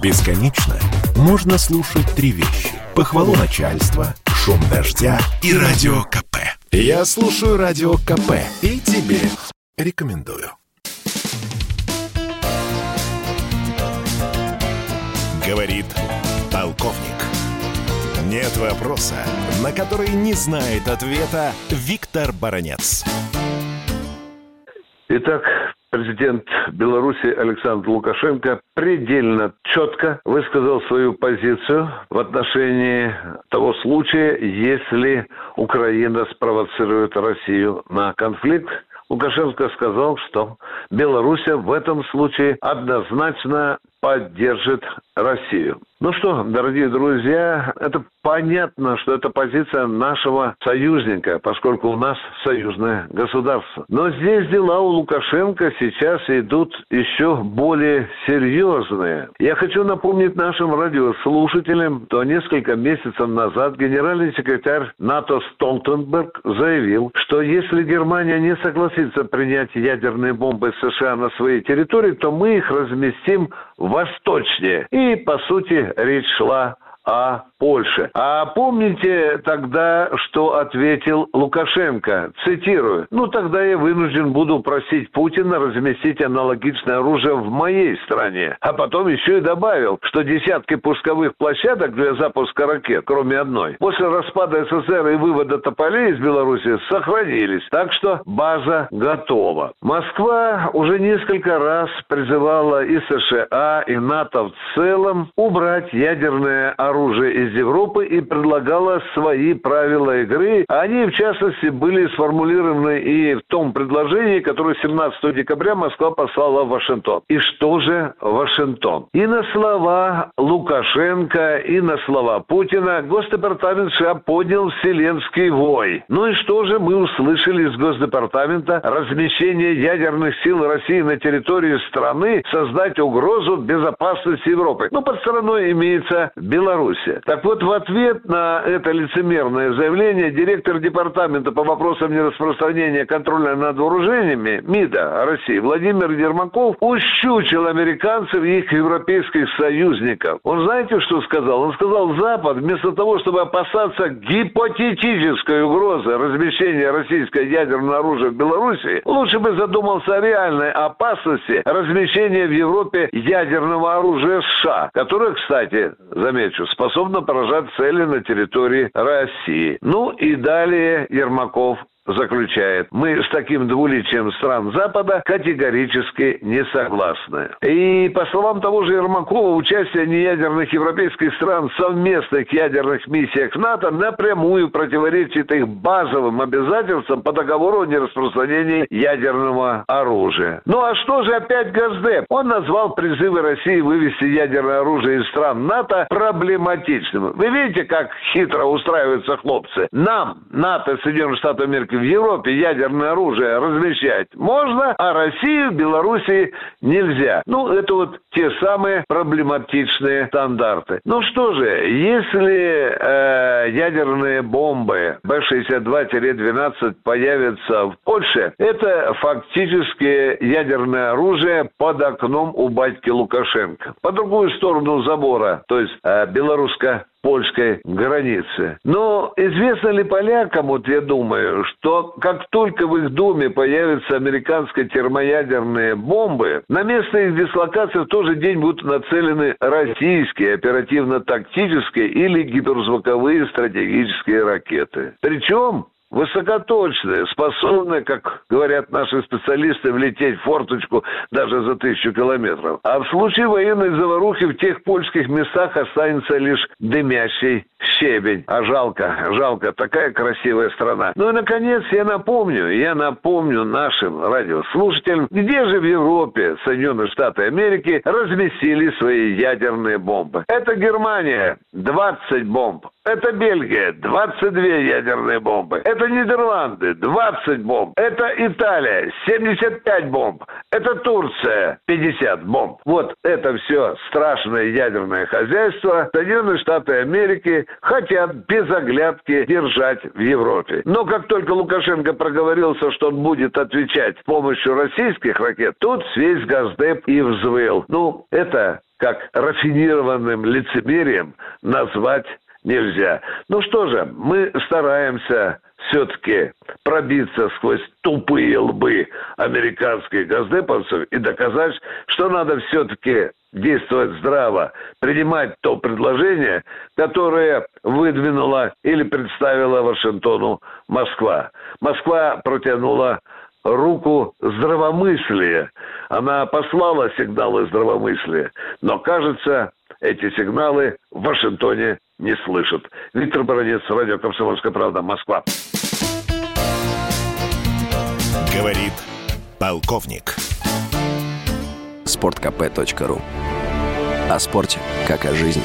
Бесконечно можно слушать три вещи. Похвалу начальства, шум дождя и радио КП. Я слушаю радио КП и тебе рекомендую. Говорит полковник. Нет вопроса, на который не знает ответа Виктор Баранец. Итак, Президент Беларуси Александр Лукашенко предельно четко высказал свою позицию в отношении того случая, если Украина спровоцирует Россию на конфликт. Лукашенко сказал, что Беларусь в этом случае однозначно поддержит Россию. Ну что, дорогие друзья, это понятно, что это позиция нашего союзника, поскольку у нас союзное государство. Но здесь дела у Лукашенко сейчас идут еще более серьезные. Я хочу напомнить нашим радиослушателям, что несколько месяцев назад генеральный секретарь НАТО Столтенберг заявил, что если Германия не согласится принять ядерные бомбы США на своей территории, то мы их разместим восточнее. И, по сути, речь шла о Польше. А помните тогда, что ответил Лукашенко? Цитирую. «Ну, тогда я вынужден буду просить Путина разместить аналогичное оружие в моей стране». А потом еще и добавил, что десятки пусковых площадок для запуска ракет, кроме одной, после распада СССР и вывода тополей из Беларуси сохранились. Так что база готова. Москва уже несколько раз призывала и США, и НАТО в целом убрать ядерное оружие из из Европы и предлагала свои правила игры. Они, в частности, были сформулированы и в том предложении, которое 17 декабря Москва послала в Вашингтон. И что же Вашингтон? И на слова Лукашенко, и на слова Путина Госдепартамент США поднял вселенский вой. Ну и что же мы услышали из Госдепартамента? Размещение ядерных сил России на территории страны создать угрозу безопасности Европы. Ну, под страной имеется Белоруссия. Так вот, в ответ на это лицемерное заявление директор департамента по вопросам нераспространения контроля над вооружениями МИДа России Владимир Ермаков ущучил американцев и их европейских союзников. Он знаете, что сказал? Он сказал, Запад вместо того, чтобы опасаться гипотетической угрозы размещения российского ядерного оружия в Беларуси, лучше бы задумался о реальной опасности размещения в Европе ядерного оружия США, которое, кстати, замечу, способно поражать цели на территории России. Ну и далее Ермаков заключает, мы с таким двуличием стран Запада категорически не согласны. И по словам того же Ермакова, участие неядерных европейских стран в совместных ядерных миссиях НАТО напрямую противоречит их базовым обязательствам по договору о нераспространении ядерного оружия. Ну а что же опять Газдеп? Он назвал призывы России вывести ядерное оружие из стран НАТО проблематичным. Вы видите, как хитро устраиваются хлопцы? Нам, НАТО, Соединенные Штаты Америки, в Европе ядерное оружие размещать можно, а Россию, Белоруссии нельзя. Ну, это вот те самые проблематичные стандарты. Ну что же, если э, ядерные бомбы Б-62-12 появятся в Польше, это фактически ядерное оружие под окном у батьки Лукашенко. По другую сторону забора, то есть э, белорусско польской границы. Но известно ли полякам, вот я думаю, что как только в их доме появятся американские термоядерные бомбы, на место их дислокации в тот же день будут нацелены российские оперативно-тактические или гиперзвуковые стратегические ракеты. Причем высокоточная, способная, как говорят наши специалисты, влететь в форточку даже за тысячу километров. А в случае военной заварухи в тех польских местах останется лишь дымящий щебень. А жалко, жалко, такая красивая страна. Ну и, наконец, я напомню, я напомню нашим радиослушателям, где же в Европе Соединенные Штаты Америки разместили свои ядерные бомбы. Это Германия, 20 бомб. Это Бельгия, 22 ядерные бомбы. Это Нидерланды, 20 бомб. Это Италия, 75 бомб. Это Турция, 50 бомб. Вот это все страшное ядерное хозяйство Соединенные Штаты Америки хотят без оглядки держать в Европе. Но как только Лукашенко проговорился, что он будет отвечать с помощью российских ракет, тут весь Газдеп и взвыл. Ну, это как рафинированным лицемерием назвать нельзя. Ну что же, мы стараемся все-таки пробиться сквозь тупые лбы американских газдеповцев и доказать, что надо все-таки действовать здраво, принимать то предложение, которое выдвинула или представила Вашингтону Москва. Москва протянула руку здравомыслия. Она послала сигналы здравомыслия, но, кажется, эти сигналы в Вашингтоне не слышат. Виктор Бородец, радио «Комсомольская правда», Москва. Говорит полковник. Спорткп.ру О спорте, как о жизни.